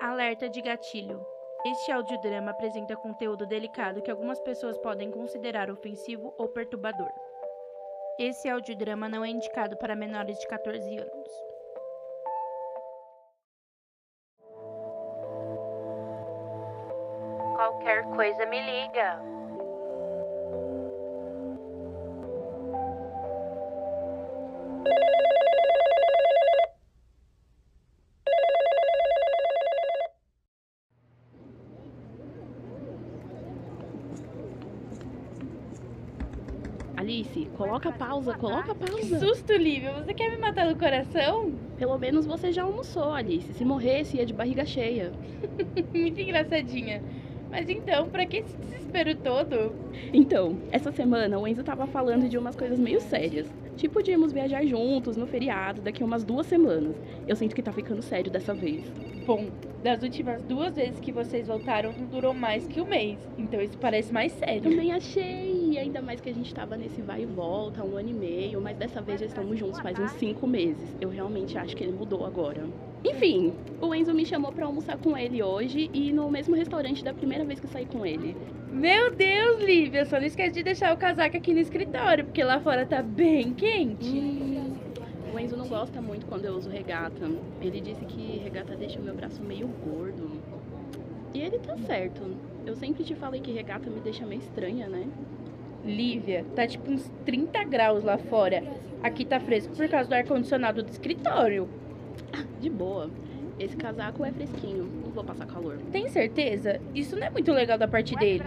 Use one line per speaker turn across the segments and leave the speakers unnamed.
Alerta de gatilho. Este audiodrama apresenta conteúdo delicado que algumas pessoas podem considerar ofensivo ou perturbador. Esse audiodrama não é indicado para menores de 14 anos.
Qualquer coisa me liga.
Coloca pausa, coloca
Que
pausa.
susto, Lívia! Você quer me matar no coração?
Pelo menos você já almoçou, Alice. Se morresse, ia de barriga cheia.
Muito engraçadinha. Mas então, pra que esse desespero todo?
Então, essa semana o Enzo tava falando de umas coisas meio sérias. Tipo de irmos viajar juntos no feriado daqui a umas duas semanas. Eu sinto que tá ficando sério dessa vez.
Bom, das últimas duas vezes que vocês voltaram, não durou mais que um mês. Então isso parece mais sério.
Também achei, ainda mais que a gente tava nesse vai e volta há um ano e meio, mas dessa vez já estamos juntos faz uns cinco meses. Eu realmente acho que ele mudou agora. Enfim, o Enzo me chamou pra almoçar com ele hoje e no mesmo restaurante da primeira vez que eu saí com ele.
Meu Deus, Lívia, só não esquece de deixar o casaco aqui no escritório, porque lá fora tá bem quente.
Hum, o Enzo não gosta muito quando eu uso regata. Ele disse que regata deixa o meu braço meio gordo. E ele tá certo. Eu sempre te falei que regata me deixa meio estranha, né?
Lívia, tá tipo uns 30 graus lá fora. Aqui tá fresco por causa do ar-condicionado do escritório.
De boa. Esse casaco é fresquinho, não vou passar calor.
Tem certeza? Isso não é muito legal da parte dele.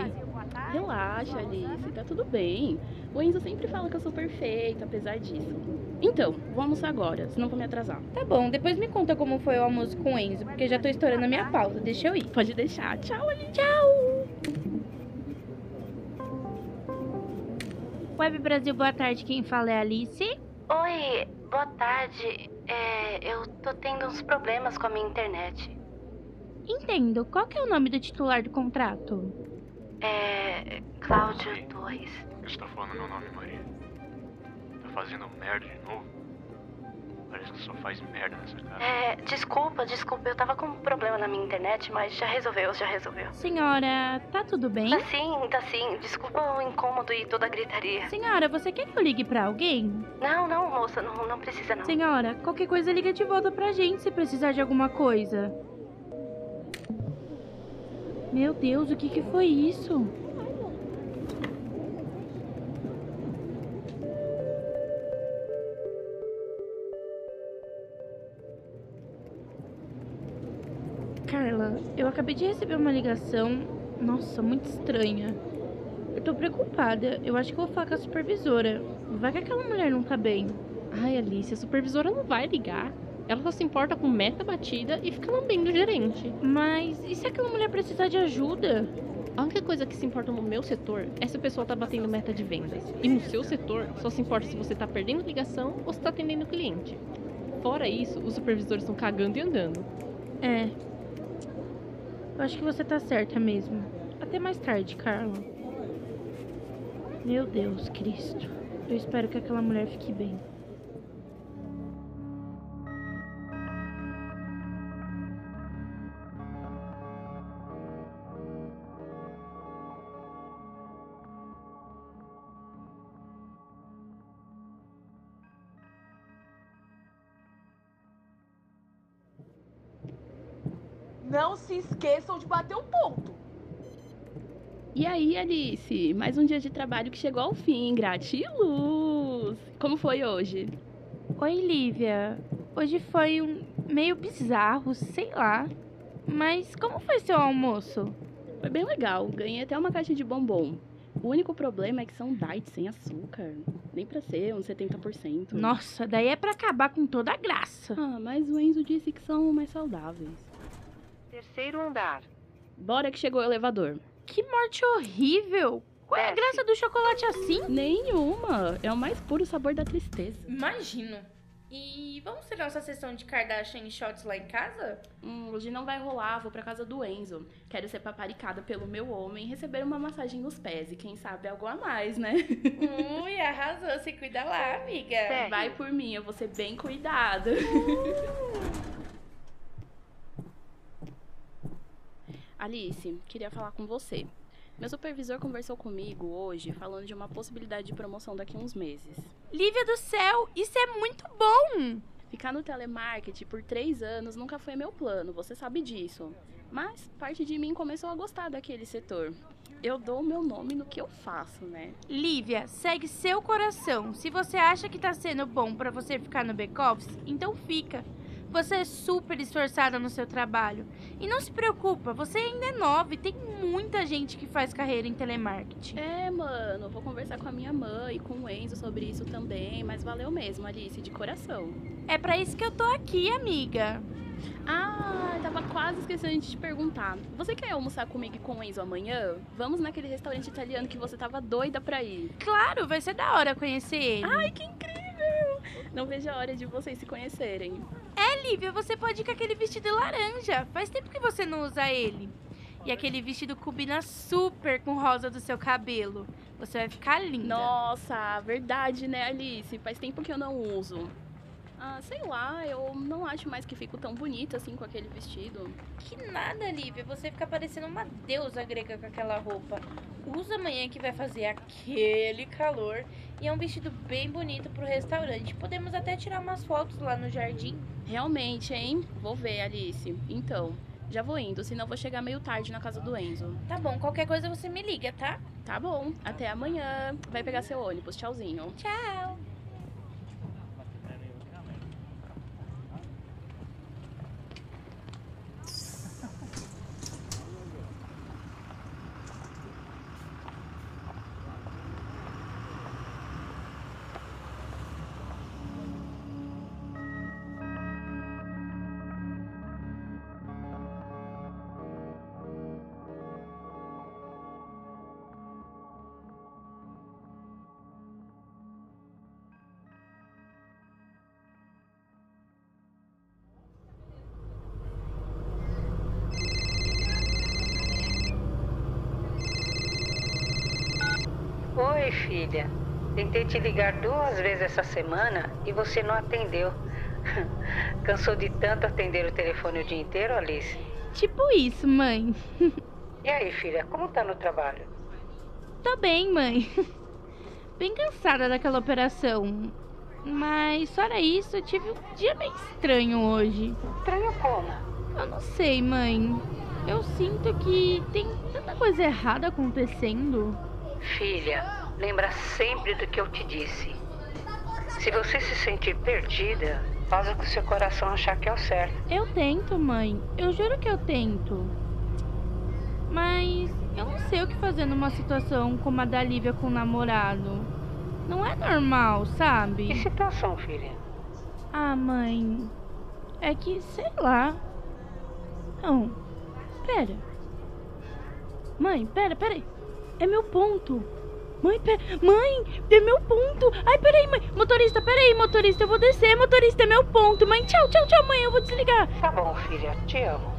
Relaxa, Alice, tá tudo bem. O Enzo sempre fala que eu sou perfeita, apesar disso. Então, vou almoçar agora, senão vou me atrasar.
Tá bom, depois me conta como foi o almoço com o Enzo, porque já tô estourando a minha pausa. Deixa eu ir.
Pode deixar. Tchau, Alice.
Tchau! Web Brasil, boa tarde. Quem fala é a Alice.
Oi, boa tarde. É, eu tô tendo uns problemas com a minha internet.
Entendo. Qual que é o nome do titular do contrato?
É. Cláudio 2.
Você tá falando meu nome, Maria? Tá fazendo merda de novo? Parece que só faz merda nessa casa.
É, desculpa, desculpa, eu tava com um problema na minha internet, mas já resolveu, já resolveu.
Senhora, tá tudo bem?
Tá sim, tá sim. Desculpa o incômodo e toda a gritaria.
Senhora, você quer que eu ligue pra alguém?
Não, não, moça, não, não precisa não.
Senhora, qualquer coisa liga de volta pra gente se precisar de alguma coisa. Meu Deus, o que que foi isso? Acabei de receber uma ligação, nossa, muito estranha. Eu tô preocupada. Eu acho que vou falar com a supervisora. Vai que aquela mulher não tá bem.
Ai, Alice, a supervisora não vai ligar. Ela só se importa com meta batida e fica lambendo o gerente.
Mas e se aquela mulher precisar de ajuda?
A única coisa que se importa no meu setor é se a pessoa tá batendo meta de vendas. E no seu setor, só se importa se você tá perdendo ligação ou se tá atendendo o cliente. Fora isso, os supervisores estão cagando e andando.
É. Eu acho que você tá certa mesmo. Até mais tarde, Carla. Meu Deus, Cristo. Eu espero que aquela mulher fique bem.
Se esqueçam de bater o ponto.
E aí, Alice? Mais um dia de trabalho que chegou ao fim. Gratiluz! Como foi hoje?
Oi, Lívia. Hoje foi um meio bizarro, sei lá. Mas como foi seu almoço?
Foi bem legal. Ganhei até uma caixa de bombom. O único problema é que são diet sem açúcar. Nem pra ser uns 70%.
Nossa, daí é pra acabar com toda a graça.
Ah, mas o Enzo disse que são mais saudáveis.
Terceiro andar.
Bora que chegou o elevador.
Que morte horrível! Qual é a
Desce.
graça do chocolate assim?
Nenhuma. É o mais puro sabor da tristeza.
Imagino. E vamos ter nossa sessão de Kardashian e shots lá em casa?
Hum, hoje não vai rolar, vou pra casa do Enzo. Quero ser paparicada pelo meu homem e receber uma massagem nos pés. E quem sabe algo a mais, né?
Ui, arrasou. Se cuida lá, amiga.
Sério?
Vai por mim, eu vou ser bem cuidada. Alice, queria falar com você. Meu supervisor conversou comigo hoje falando de uma possibilidade de promoção daqui a uns meses.
Lívia do céu, isso é muito bom!
Ficar no telemarketing por três anos nunca foi meu plano, você sabe disso. Mas parte de mim começou a gostar daquele setor. Eu dou o meu nome no que eu faço, né?
Lívia, segue seu coração. Se você acha que tá sendo bom pra você ficar no back-office, então fica. Você é super esforçada no seu trabalho. E não se preocupa, você ainda é nova e tem muita gente que faz carreira em telemarketing.
É, mano, vou conversar com a minha mãe e com o Enzo sobre isso também, mas valeu mesmo, Alice, de coração.
É pra isso que eu tô aqui, amiga.
Ah, tava quase esquecendo de te perguntar. Você quer almoçar comigo e com o Enzo amanhã? Vamos naquele restaurante italiano que você tava doida pra ir.
Claro, vai ser da hora conhecer ele.
Ai, que incrível! Não vejo a hora de vocês se conhecerem.
É, Lívia, você pode ir com aquele vestido laranja. Faz tempo que você não usa ele. E aquele vestido combina super com o rosa do seu cabelo. Você vai ficar linda.
Nossa, verdade, né, Alice? Faz tempo que eu não uso. Ah, sei lá, eu não acho mais que fico tão bonita assim com aquele vestido.
Que nada, Lívia. Você fica parecendo uma deusa grega com aquela roupa. Usa amanhã que vai fazer aquele calor. E é um vestido bem bonito pro restaurante. Podemos até tirar umas fotos lá no jardim.
Realmente, hein? Vou ver, Alice. Então, já vou indo, senão vou chegar meio tarde na casa do Enzo.
Tá bom, qualquer coisa você me liga, tá?
Tá bom, até amanhã. Vai pegar seu ônibus. Tchauzinho.
Tchau.
Oi, filha. Tentei te ligar duas vezes essa semana e você não atendeu. Cansou de tanto atender o telefone o dia inteiro, Alice?
Tipo isso, mãe.
E aí, filha, como tá no trabalho?
Tô bem, mãe. Bem cansada daquela operação. Mas fora isso, eu tive um dia meio estranho hoje.
Estranho como?
Eu não sei, mãe. Eu sinto que tem tanta coisa errada acontecendo.
Filha, lembra sempre do que eu te disse. Se você se sentir perdida, faça o que seu coração achar que é o certo.
Eu tento, mãe. Eu juro que eu tento. Mas eu não sei o que fazer numa situação como a da Lívia com o namorado. Não é normal,
Que
sabe?
situação, filha?
Ah, mãe. É que, sei lá. Não. Pera. Mãe, pera, pera aí. É meu ponto. Mãe, pera. Mãe, é meu ponto. Ai, peraí, mãe. Motorista, peraí, motorista. Eu vou descer. Motorista, é meu ponto. Mãe, tchau, tchau, tchau, mãe. Eu vou desligar.
Tá bom, filha, te amo.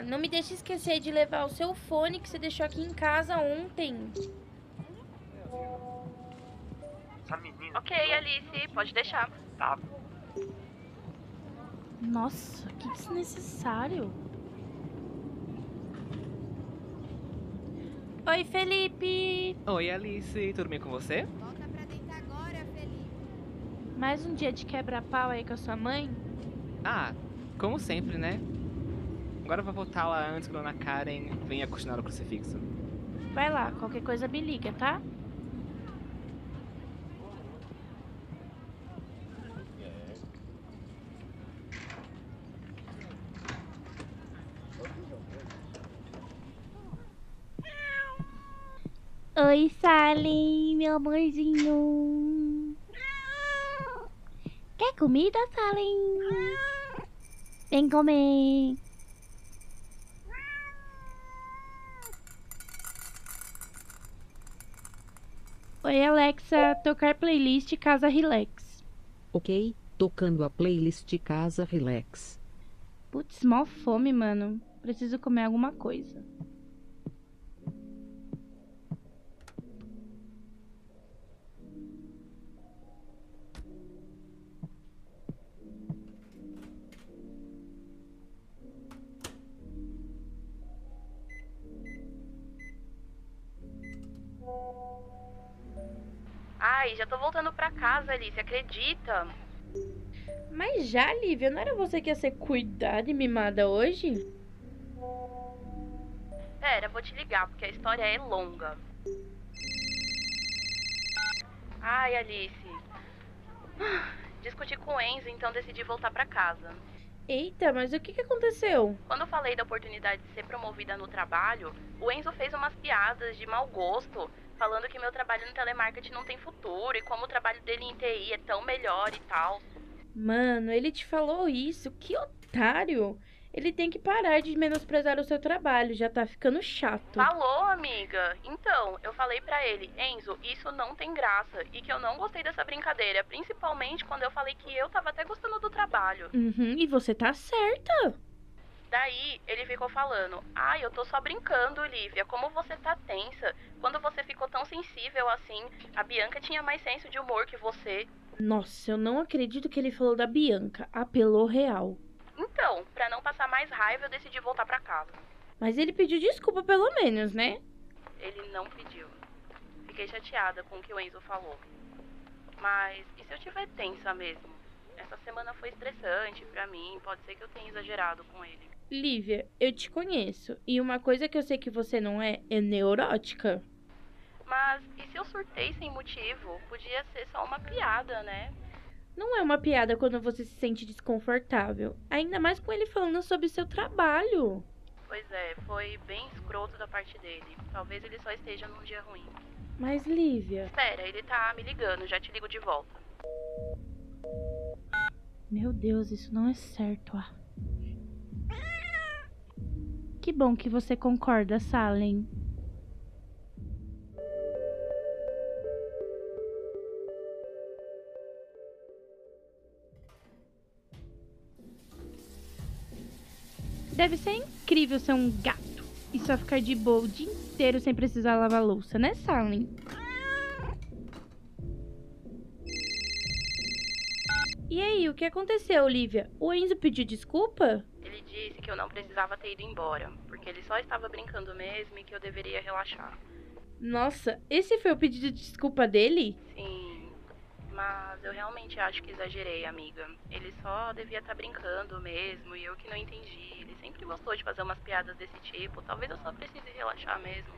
Não me deixe esquecer de levar o seu fone que você deixou aqui em casa ontem.
Essa menina.
Ok, Alice, pode deixar.
Tá.
Nossa, que desnecessário. Oi, Felipe.
Oi, Alice, tudo bem com você?
Volta pra deitar agora, Felipe.
Mais um dia de quebra-pau aí com a sua mãe?
Ah, como sempre, né? Agora eu vou voltar lá antes que a dona Karen venha continuar o crucifixo.
Vai lá, qualquer coisa me liga, tá? Oi, Sally, meu amorzinho. Quer comida, Sally? Vem comer. Oi, Alexa, tocar playlist Casa Relax.
Ok, tocando a playlist Casa Relax.
Putz, mó fome, mano. Preciso comer alguma coisa.
Ai, já tô voltando pra casa, Alice, acredita?
Mas já, Lívia, não era você que ia ser cuidada e mimada hoje?
Pera, vou te ligar, porque a história é longa. Ai, Alice. Discuti com o Enzo, então decidi voltar pra casa.
Eita, mas o que, que aconteceu?
Quando eu falei da oportunidade de ser promovida no trabalho, o Enzo fez umas piadas de mau gosto, falando que meu trabalho no telemarketing não tem futuro e como o trabalho dele em TI é tão melhor e tal.
Mano, ele te falou isso? Que otário! Ele tem que parar de menosprezar o seu trabalho, já tá ficando chato.
Falou, amiga. Então, eu falei pra ele, Enzo, isso não tem graça e que eu não gostei dessa brincadeira, principalmente quando eu falei que eu tava até gostando do trabalho.
Uhum, e você tá certa.
Daí ele ficou falando: Ai, ah, eu tô só brincando, Olivia. Como você tá tensa? Quando você ficou tão sensível assim, a Bianca tinha mais senso de humor que você.
Nossa, eu não acredito que ele falou da Bianca. Apelou real.
Então, pra não passar mais raiva, eu decidi voltar pra casa.
Mas ele pediu desculpa pelo menos, né?
Ele não pediu. Fiquei chateada com o que o Enzo falou. Mas e se eu tiver tensa mesmo? Essa semana foi estressante pra mim, pode ser que eu tenha exagerado com ele.
Lívia, eu te conheço. E uma coisa que eu sei que você não é, é neurótica.
Mas e se eu surtei sem motivo? Podia ser só uma piada, né?
Não é uma piada quando você se sente desconfortável. Ainda mais com ele falando sobre seu trabalho.
Pois é, foi bem escroto da parte dele. Talvez ele só esteja num dia ruim.
Mas, Lívia.
Espera, ele tá me ligando, já te ligo de volta.
Meu Deus, isso não é certo, ah. Que bom que você concorda, Salem. Deve ser incrível ser um gato e só ficar de boa o dia inteiro sem precisar lavar louça, né, Salem? Aí, o que aconteceu, Olivia? O Enzo pediu desculpa?
Ele disse que eu não precisava ter ido embora, porque ele só estava brincando mesmo e que eu deveria relaxar.
Nossa, esse foi o pedido de desculpa dele?
Sim, mas eu realmente acho que exagerei, amiga. Ele só devia estar brincando mesmo e eu que não entendi. Ele sempre gostou de fazer umas piadas desse tipo. Talvez eu só precise relaxar mesmo.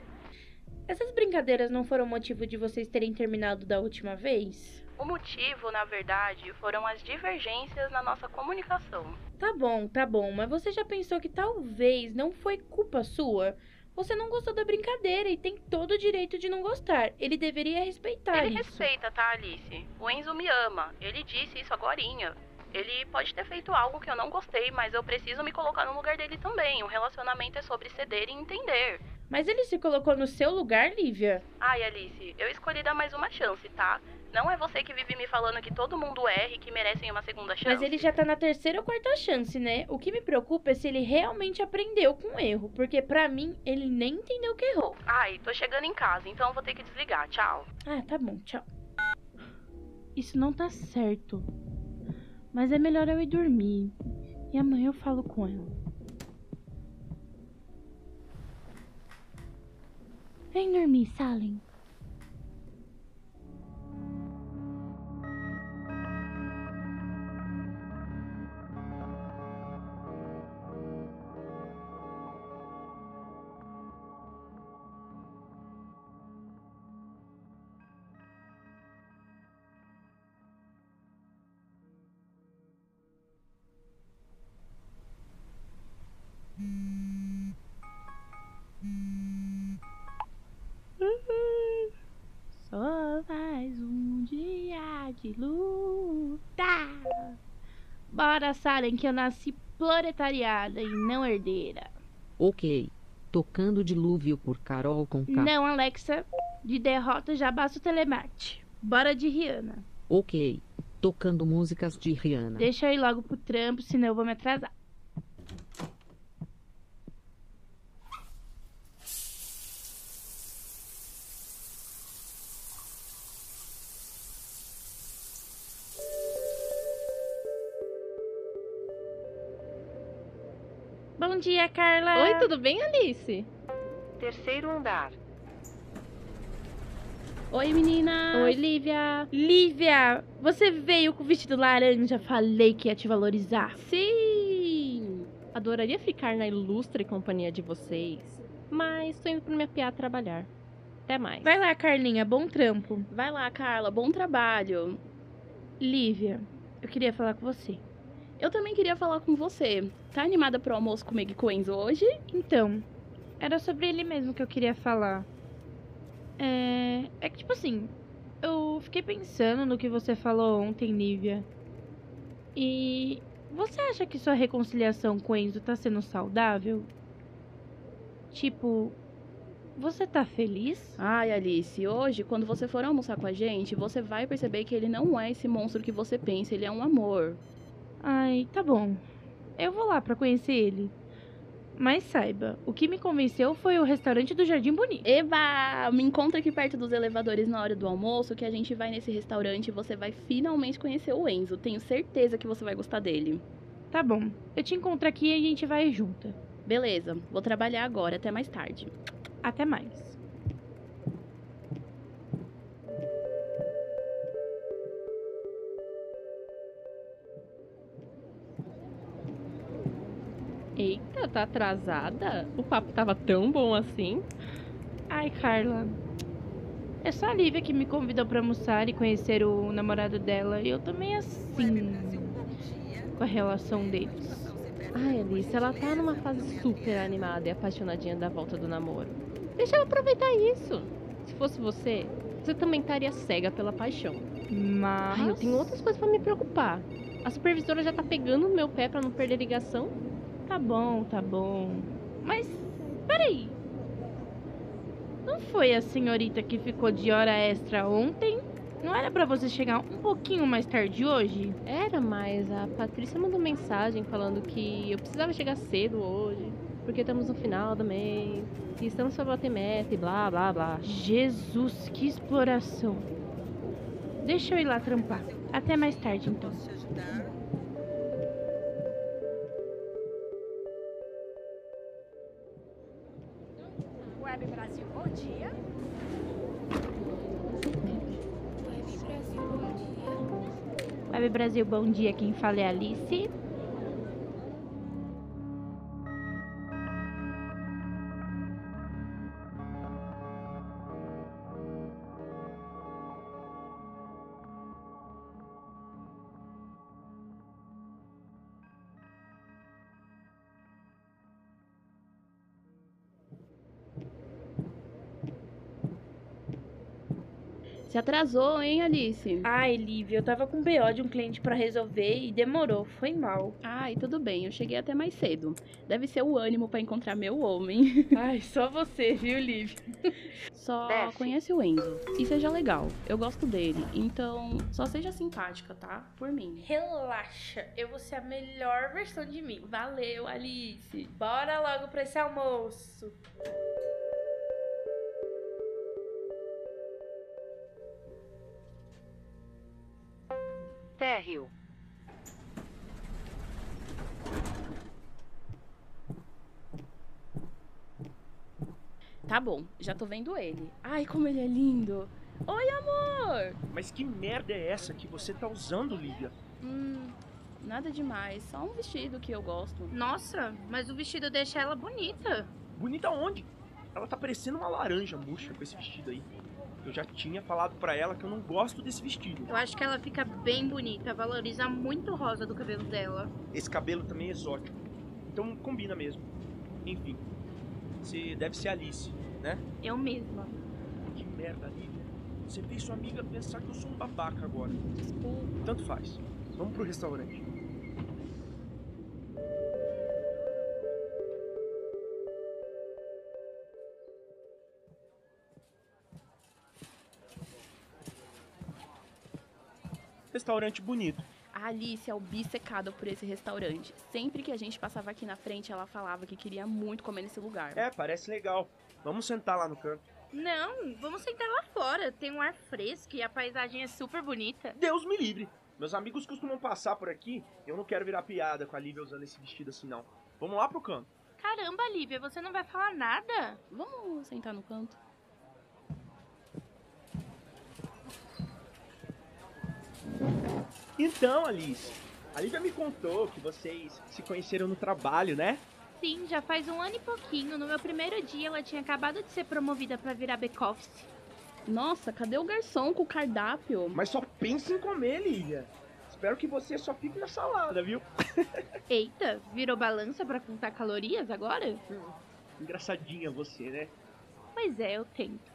Essas brincadeiras não foram motivo de vocês terem terminado da última vez?
O motivo, na verdade, foram as divergências na nossa comunicação.
Tá bom, tá bom, mas você já pensou que talvez não foi culpa sua? Você não gostou da brincadeira e tem todo o direito de não gostar. Ele deveria respeitar
Ele
isso.
respeita, tá, Alice? O Enzo me ama. Ele disse isso agorinha. Ele pode ter feito algo que eu não gostei, mas eu preciso me colocar no lugar dele também. O relacionamento é sobre ceder e entender.
Mas ele se colocou no seu lugar, Lívia?
Ai, Alice, eu escolhi dar mais uma chance, tá? Não é você que vive me falando que todo mundo erra e que merecem uma segunda chance.
Mas ele já tá na terceira ou quarta chance, né? O que me preocupa é se ele realmente aprendeu com o erro, porque para mim ele nem entendeu que errou.
Ai, tô chegando em casa, então vou ter que desligar. Tchau.
Ah, tá bom, tchau. Isso não tá certo. Mas é melhor eu ir dormir. E amanhã eu falo com ela. Vem dormir, Salem. De luta. Bora, Saren, que eu nasci proletariada e não herdeira.
Ok. Tocando Dilúvio por Carol com K.
Não, Alexa. De derrota já basta o telemate. Bora de Rihanna.
Ok. Tocando músicas de Rihanna.
Deixa eu ir logo pro trampo, senão eu vou me atrasar. Dia, Carla.
Oi, tudo bem, Alice?
Terceiro andar.
Oi, menina.
Oi, Lívia.
Lívia, você veio com o vestido laranja. Falei que ia te valorizar.
Sim! Adoraria ficar na ilustre companhia de vocês, mas tô indo pro minha piá trabalhar. Até mais.
Vai lá, Carlinha, bom trampo.
Vai lá, Carla, bom trabalho.
Lívia, eu queria falar com você.
Eu também queria falar com você. Tá animada pro almoço comigo e com o Enzo hoje?
Então, era sobre ele mesmo que eu queria falar. É. É que, tipo assim, eu fiquei pensando no que você falou ontem, Lívia. E. Você acha que sua reconciliação com o Enzo tá sendo saudável? Tipo, você tá feliz?
Ai, Alice, hoje, quando você for almoçar com a gente, você vai perceber que ele não é esse monstro que você pensa, ele é um amor.
Ai, tá bom. Eu vou lá pra conhecer ele. Mas saiba, o que me convenceu foi o restaurante do Jardim Bonito.
Eba! Me encontra aqui perto dos elevadores na hora do almoço, que a gente vai nesse restaurante e você vai finalmente conhecer o Enzo. Tenho certeza que você vai gostar dele.
Tá bom. Eu te encontro aqui e a gente vai junta.
Beleza, vou trabalhar agora, até mais tarde.
Até mais.
Eita, tá atrasada? O papo tava tão bom assim?
Ai, Carla. É só a Lívia que me convidou pra almoçar e conhecer o namorado dela. E eu também assim. Com a relação deles.
Ai, Alice, ela tá numa fase super animada e apaixonadinha da volta do namoro. Deixa ela aproveitar isso. Se fosse você, você também estaria cega pela paixão.
Mas.
Ai, eu tenho outras coisas pra me preocupar. A supervisora já tá pegando no meu pé pra não perder ligação.
Tá bom, tá bom. Mas, peraí. Não foi a senhorita que ficou de hora extra ontem? Não era pra você chegar um pouquinho mais tarde hoje?
Era, mas a Patrícia mandou mensagem falando que eu precisava chegar cedo hoje, porque estamos no final do mês, e estamos pra bater meta e blá blá blá.
Jesus, que exploração. Deixa eu ir lá trampar. Até mais tarde, então.
Web Brasil, bom dia.
Web Brasil, bom dia. Quem fala é Alice.
Se atrasou, hein, Alice?
Ai, Lívia, eu tava com BO de um cliente pra resolver e demorou. Foi mal.
Ai, tudo bem, eu cheguei até mais cedo. Deve ser o ânimo pra encontrar meu homem.
Ai, só você, viu, Lívia?
Só
Desce.
conhece o Enzo e seja legal. Eu gosto dele, então só seja simpática, tá? Por mim.
Relaxa, eu vou ser a melhor versão de mim.
Valeu, Alice.
Bora logo pra esse almoço.
Térreo.
Tá bom, já tô vendo ele. Ai, como ele é lindo. Oi, amor.
Mas que merda é essa que você tá usando, Lívia?
Hum, nada demais. Só um vestido que eu gosto.
Nossa, mas o vestido deixa ela bonita.
Bonita onde? Ela tá parecendo uma laranja murcha com esse vestido aí. Eu já tinha falado pra ela que eu não gosto desse vestido.
Eu acho que ela fica bem bonita, valoriza muito o rosa do cabelo dela.
Esse cabelo também é exótico. Então combina mesmo. Enfim, você deve ser Alice, né?
Eu mesma.
Que merda, Lívia. Você fez sua amiga pensar que eu sou um babaca agora.
Desculpa.
Tanto faz. Vamos pro restaurante. Restaurante bonito.
A Alice é obcecada por esse restaurante. Sempre que a gente passava aqui na frente, ela falava que queria muito comer nesse lugar.
É, parece legal. Vamos sentar lá no canto.
Não, vamos sentar lá fora. Tem um ar fresco e a paisagem é super bonita.
Deus me livre. Meus amigos costumam passar por aqui. Eu não quero virar piada com a Lívia usando esse vestido assim, não. Vamos lá pro canto.
Caramba, Lívia, você não vai falar nada?
Vamos sentar no canto.
Então, Alice, a Lívia me contou que vocês se conheceram no trabalho, né?
Sim, já faz um ano e pouquinho. No meu primeiro dia, ela tinha acabado de ser promovida pra virar back-office.
Nossa, cadê o garçom com o cardápio?
Mas só pensa em comer, Lívia. Espero que você só fique na salada, viu?
Eita, virou balança pra contar calorias agora?
Engraçadinha você, né?
Pois é, eu tento.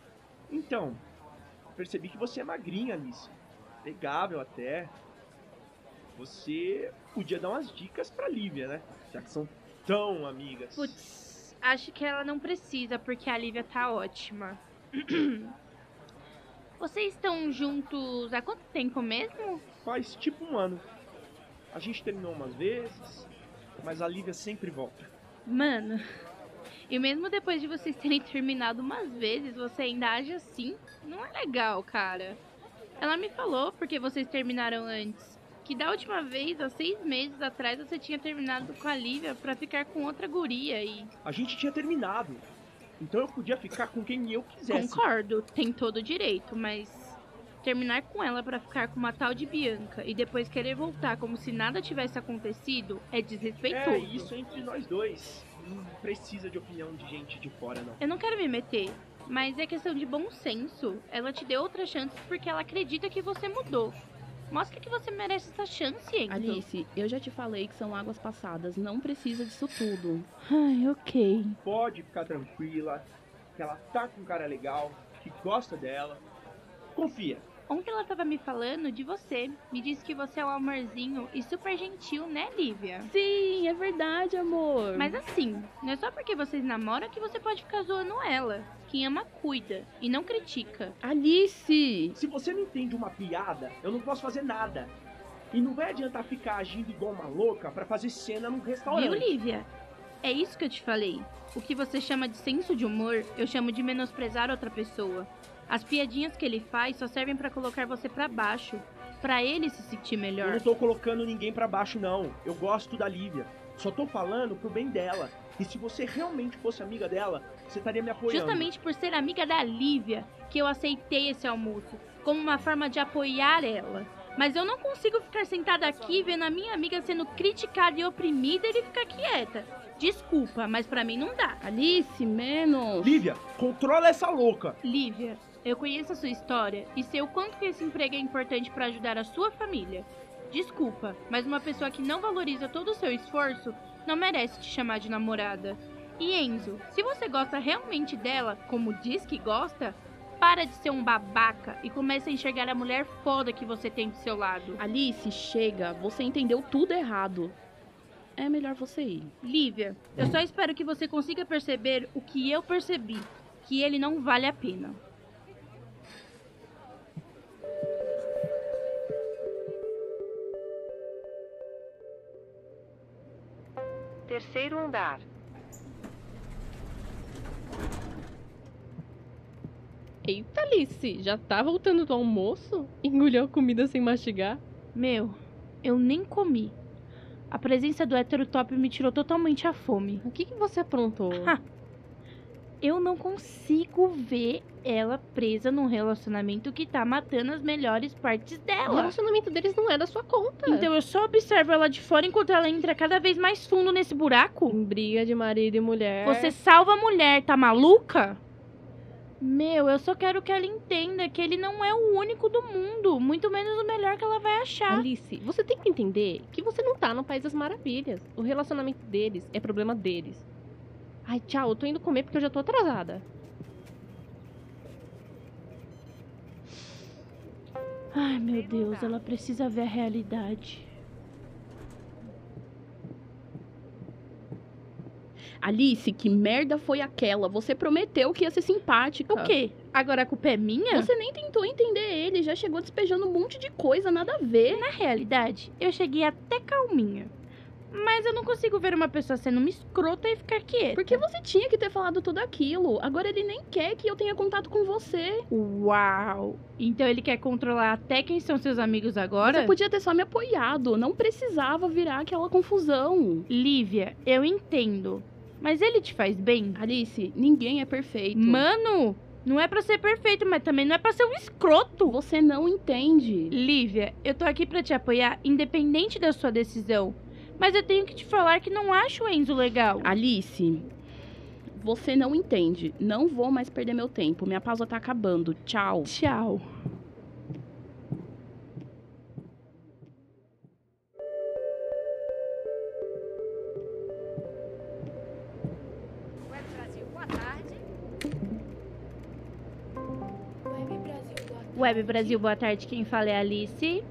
Então, percebi que você é magrinha, Alice. Legável até. Você podia dar umas dicas pra Lívia, né? Já que são tão amigas.
Putz, acho que ela não precisa, porque a Lívia tá ótima. Vocês estão juntos há quanto tempo mesmo?
Faz tipo um ano. A gente terminou umas vezes, mas a Lívia sempre volta.
Mano, e mesmo depois de vocês terem terminado umas vezes, você ainda age assim? Não é legal, cara. Ela me falou, porque vocês terminaram antes, que da última vez, há seis meses atrás, você tinha terminado com a Lívia pra ficar com outra guria e.
A gente tinha terminado. Então eu podia ficar com quem eu quisesse.
Concordo, tem todo o direito, mas terminar com ela pra ficar com uma tal de Bianca e depois querer voltar como se nada tivesse acontecido é desrespeitoso.
É, isso entre nós dois. Não precisa de opinião de gente de fora, não.
Eu não quero me meter, mas é questão de bom senso. Ela te deu outra chance porque ela acredita que você mudou. Mostra que você merece essa chance, Enzo.
Alice, eu já te falei que são águas passadas. Não precisa disso tudo.
Ai, ok.
Pode ficar tranquila, que ela tá com um cara legal, que gosta dela. Confia.
Ontem ela tava me falando de você. Me disse que você é um amorzinho e super gentil, né, Lívia?
Sim, é verdade, amor.
Mas assim, não é só porque vocês namoram que você pode ficar zoando ela. Quem ama, cuida e não critica.
Alice!
Se você não entende uma piada, eu não posso fazer nada. E não vai adiantar ficar agindo igual uma louca pra fazer cena num restaurante.
Viu, Lívia? É isso que eu te falei. O que você chama de senso de humor, eu chamo de menosprezar outra pessoa. As piadinhas que ele faz só servem pra colocar você pra baixo, Pra ele se sentir
Eu
melhor.
não tô colocando ninguém pra baixo, não. Eu gosto da Lívia. Só tô falando pro bem dela. E se você realmente fosse amiga dela, você estaria me apoiando.
Justamente por ser amiga da Lívia que eu aceitei esse almoço, como uma forma de apoiar ela. Mas eu não consigo ficar sentada aqui vendo a minha amiga sendo criticada e oprimida e ele ficar quieta. Desculpa, mas pra mim não dá.
Alice, menos.
Lívia, controla essa louca.
Lívia, eu conheço a sua história e sei o quanto que esse emprego é importante pra ajudar a sua família. Desculpa, mas uma pessoa que não valoriza todo o seu esforço não merece te chamar de namorada. E Enzo, se você gosta realmente dela, como diz que gosta, para de ser um babaca e comece a enxergar a mulher foda que você tem do seu lado.
Alice, chega. Você entendeu tudo errado. É melhor você ir.
Lívia, eu só espero que você consiga perceber o que eu percebi, que ele não vale a pena.
Terceiro andar.
Eita, Alice, já tá voltando do almoço? Engoliu a comida sem mastigar?
Meu, eu nem comi. A presença do hétero top me tirou totalmente a fome.
O que, que você aprontou?
Eu não consigo ver ela presa num relacionamento que tá matando as melhores partes
O
dela.
relacionamento deles não é da sua conta.
Então eu só observo ela de fora enquanto ela entra cada vez mais fundo nesse buraco?
Em briga de marido e mulher.
Você salva a mulher, tá maluca? Meu, eu só quero que ela entenda que ele não é o único do mundo, muito menos o melhor que ela vai achar.
Alice, você tem que entender que você não tá no País das Maravilhas. O relacionamento deles é problema deles. Ai, tchau, eu tô indo comer porque eu já tô atrasada.
Ai, meu Deus, ela precisa ver a realidade.
Alice, que merda foi aquela? Você prometeu que ia ser simpática.
O quê? Agora a culpa é minha?
Você nem tentou entender ele, já chegou despejando um monte de coisa, nada a ver.
Na realidade, eu cheguei até calminha. Mas eu não consigo ver uma pessoa sendo uma escrota e ficar quieta.
Porque você tinha que ter falado tudo aquilo. Agora ele nem quer que eu tenha contato com você.
Uau! Então ele quer controlar até quem são seus amigos agora?
Você podia ter só me apoiado. Não precisava virar aquela confusão.
Lívia, eu entendo. Mas ele te faz bem?
Alice, ninguém é perfeito.
Mano, não é pra ser perfeito, mas também não é pra ser um escroto.
Você não entende.
Lívia, eu tô aqui pra te apoiar, independente da sua decisão. Mas eu tenho que te falar que não acho o Enzo legal.
Alice, você não entende. Não vou mais perder meu tempo. Minha pausa tá acabando. Tchau.
Tchau.
Web Brasil, boa tarde.
Quem fala é Alice.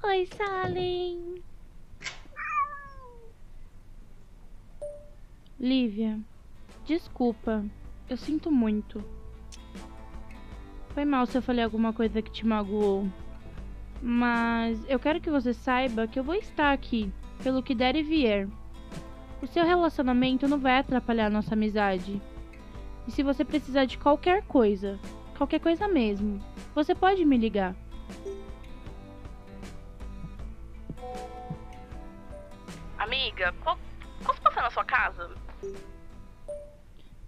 Oi, Salim. Lívia, desculpa. Eu sinto muito. Foi mal se eu falei alguma coisa que te magoou. Mas eu quero que você saiba que eu vou estar aqui, pelo que der e vier. O seu relacionamento não vai atrapalhar nossa amizade. E se você precisar de qualquer coisa, qualquer coisa mesmo, você pode me ligar.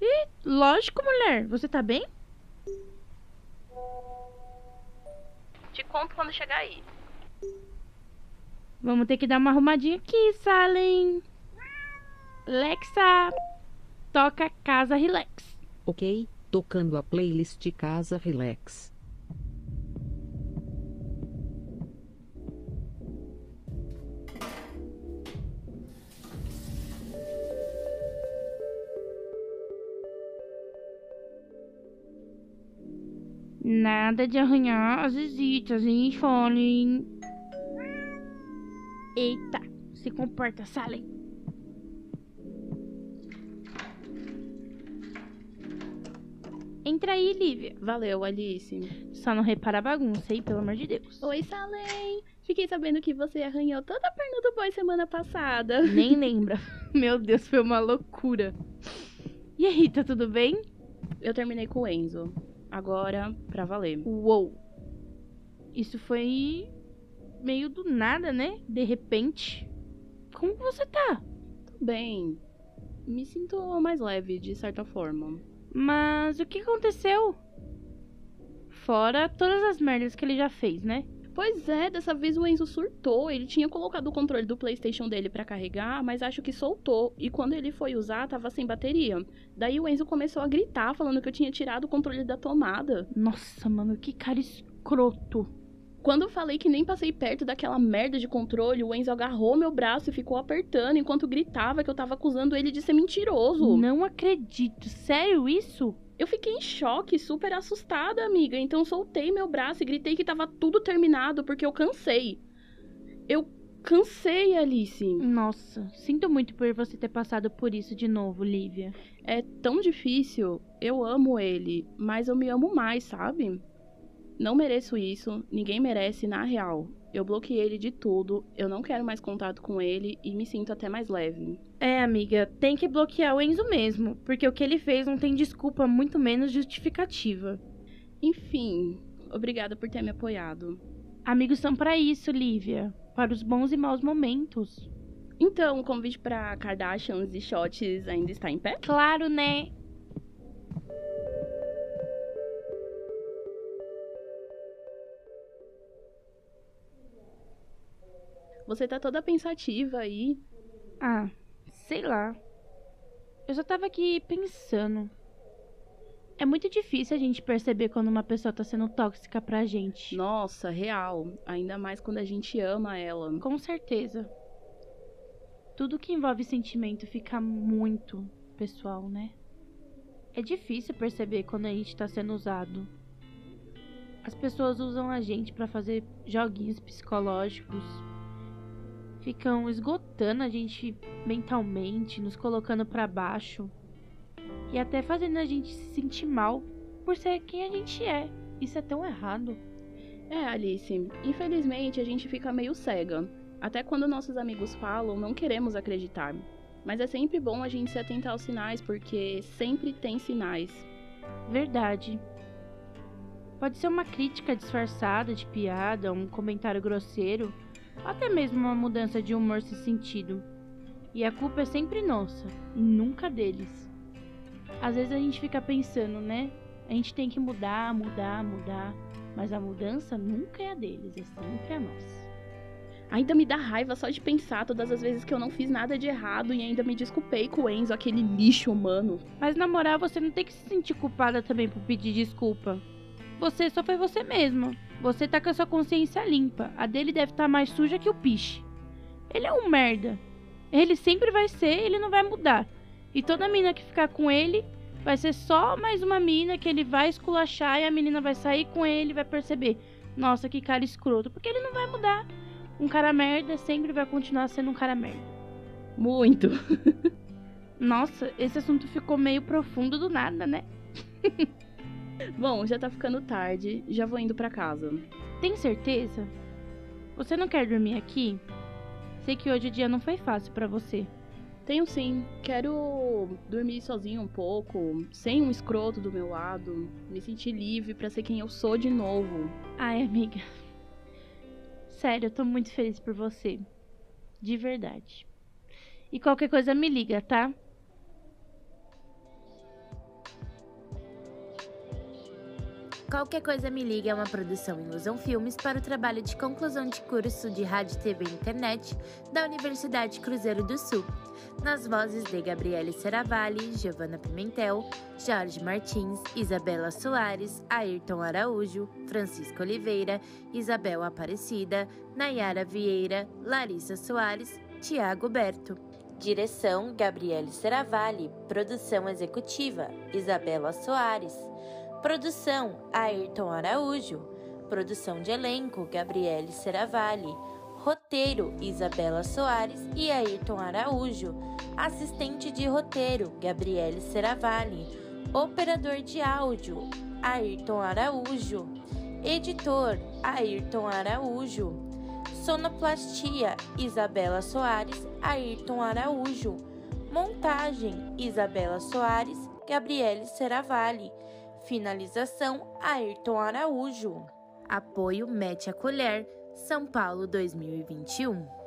Ih, lógico, mulher. Você tá bem?
Te conto quando chegar aí.
Vamos ter que dar uma arrumadinha aqui, Salem. Alexa, toca Casa Relax.
Ok, tocando a playlist Casa Relax.
Nada de arranhar as visitas, hein, Fallen? Eita, se comporta, Salem. Entra aí, Lívia.
Valeu, Alice.
Só não repara a bagunça, hein, pelo amor de Deus.
Oi, Salem. Fiquei sabendo que você arranhou toda a perna do boy semana passada.
Nem lembra. Meu Deus, foi uma loucura. E aí, tá tudo bem?
Eu terminei com o Enzo. Agora, pra valer.
Uou. Isso foi meio do nada, né? De repente. Como que você tá?
Tô bem. Me sinto mais leve, de certa forma.
Mas o que aconteceu? Fora todas as merdas que ele já fez, né?
Pois é, dessa vez o Enzo surtou. Ele tinha colocado o controle do PlayStation dele pra carregar, mas acho que soltou. E quando ele foi usar, tava sem bateria. Daí o Enzo começou a gritar, falando que eu tinha tirado o controle da tomada.
Nossa, mano, que cara escroto.
Quando eu falei que nem passei perto daquela merda de controle, o Enzo agarrou meu braço e ficou apertando enquanto gritava que eu tava acusando ele de ser mentiroso.
Não acredito. Sério isso?
Eu fiquei em choque, super assustada, amiga. Então soltei meu braço e gritei que tava tudo terminado porque eu cansei. Eu cansei, Alice.
Nossa, sinto muito por você ter passado por isso de novo, Lívia.
É tão difícil. Eu amo ele, mas eu me amo mais, sabe? Não mereço isso, ninguém merece na real. Eu bloqueei ele de tudo, eu não quero mais contato com ele e me sinto até mais leve.
É, amiga, tem que bloquear o Enzo mesmo, porque o que ele fez não tem desculpa, muito menos justificativa.
Enfim, obrigada por ter me apoiado.
Amigos são para isso, Lívia, para os bons e maus momentos.
Então, o convite para Kardashians e shots ainda está em pé?
Claro, né?
Você tá toda pensativa aí.
Ah, sei lá. Eu só tava aqui pensando. É muito difícil a gente perceber quando uma pessoa tá sendo tóxica pra gente.
Nossa, real. Ainda mais quando a gente ama ela.
Com certeza. Tudo que envolve sentimento fica muito pessoal, né? É difícil perceber quando a gente tá sendo usado. As pessoas usam a gente para fazer joguinhos psicológicos. Ficam esgotando a gente mentalmente, nos colocando para baixo e até fazendo a gente se sentir mal por ser quem a gente é. Isso é tão errado.
É, Alice, infelizmente a gente fica meio cega. Até quando nossos amigos falam, não queremos acreditar. Mas é sempre bom a gente se atentar aos sinais, porque sempre tem sinais.
Verdade. Pode ser uma crítica disfarçada de piada, um comentário grosseiro, até mesmo uma mudança de humor sem sentido. E a culpa é sempre nossa, e nunca deles às vezes a gente fica pensando, né? A gente tem que mudar, mudar, mudar. Mas a mudança nunca é a deles, é sempre a nossa.
Ainda me dá raiva só de pensar todas as vezes que eu não fiz nada de errado e ainda me desculpei com o Enzo, aquele lixo humano.
Mas na moral, você não tem que se sentir culpada também por pedir desculpa. Você só foi você mesma. Você tá com a sua consciência limpa. A dele deve estar tá mais suja que o piche. Ele é um merda. Ele sempre vai ser, ele não vai mudar. E toda mina que ficar com ele vai ser só mais uma mina que ele vai esculachar e a menina vai sair com ele e vai perceber: nossa, que cara escroto. Porque ele não vai mudar. Um cara merda sempre vai continuar sendo um cara merda.
Muito.
nossa, esse assunto ficou meio profundo do nada, né?
Bom, já tá ficando tarde, já vou indo para casa.
Tem certeza? Você não quer dormir aqui? Sei que hoje o dia não foi fácil para você.
Tenho sim. Quero dormir sozinho um pouco, sem um escroto do meu lado, me sentir livre para ser quem eu sou de novo.
Ai, amiga. Sério, eu tô muito feliz por você. De verdade. E qualquer coisa me liga, tá?
Qualquer Coisa Me Liga é uma produção Ilusão Filmes para o trabalho de conclusão de curso de Rádio, TV e Internet da Universidade Cruzeiro do Sul. Nas vozes de Gabriele Seravalli, Giovanna Pimentel, Jorge Martins, Isabela Soares, Ayrton Araújo, Francisco Oliveira, Isabel Aparecida, Nayara Vieira, Larissa Soares, Tiago Berto. Direção: Gabriele Seravalli. Produção executiva: Isabela Soares. Produção: Ayrton Araújo. Produção de elenco: Gabriele Seravalli. Roteiro: Isabela Soares e Ayrton Araújo. Assistente de roteiro: Gabriele Seravalli. Operador de áudio: Ayrton Araújo. Editor: Ayrton Araújo. Sonoplastia: Isabela Soares, Ayrton Araújo. Montagem: Isabela Soares, Gabriele Seravalli. Finalização: Ayrton Araújo. Apoio Mete a Colher, São Paulo 2021.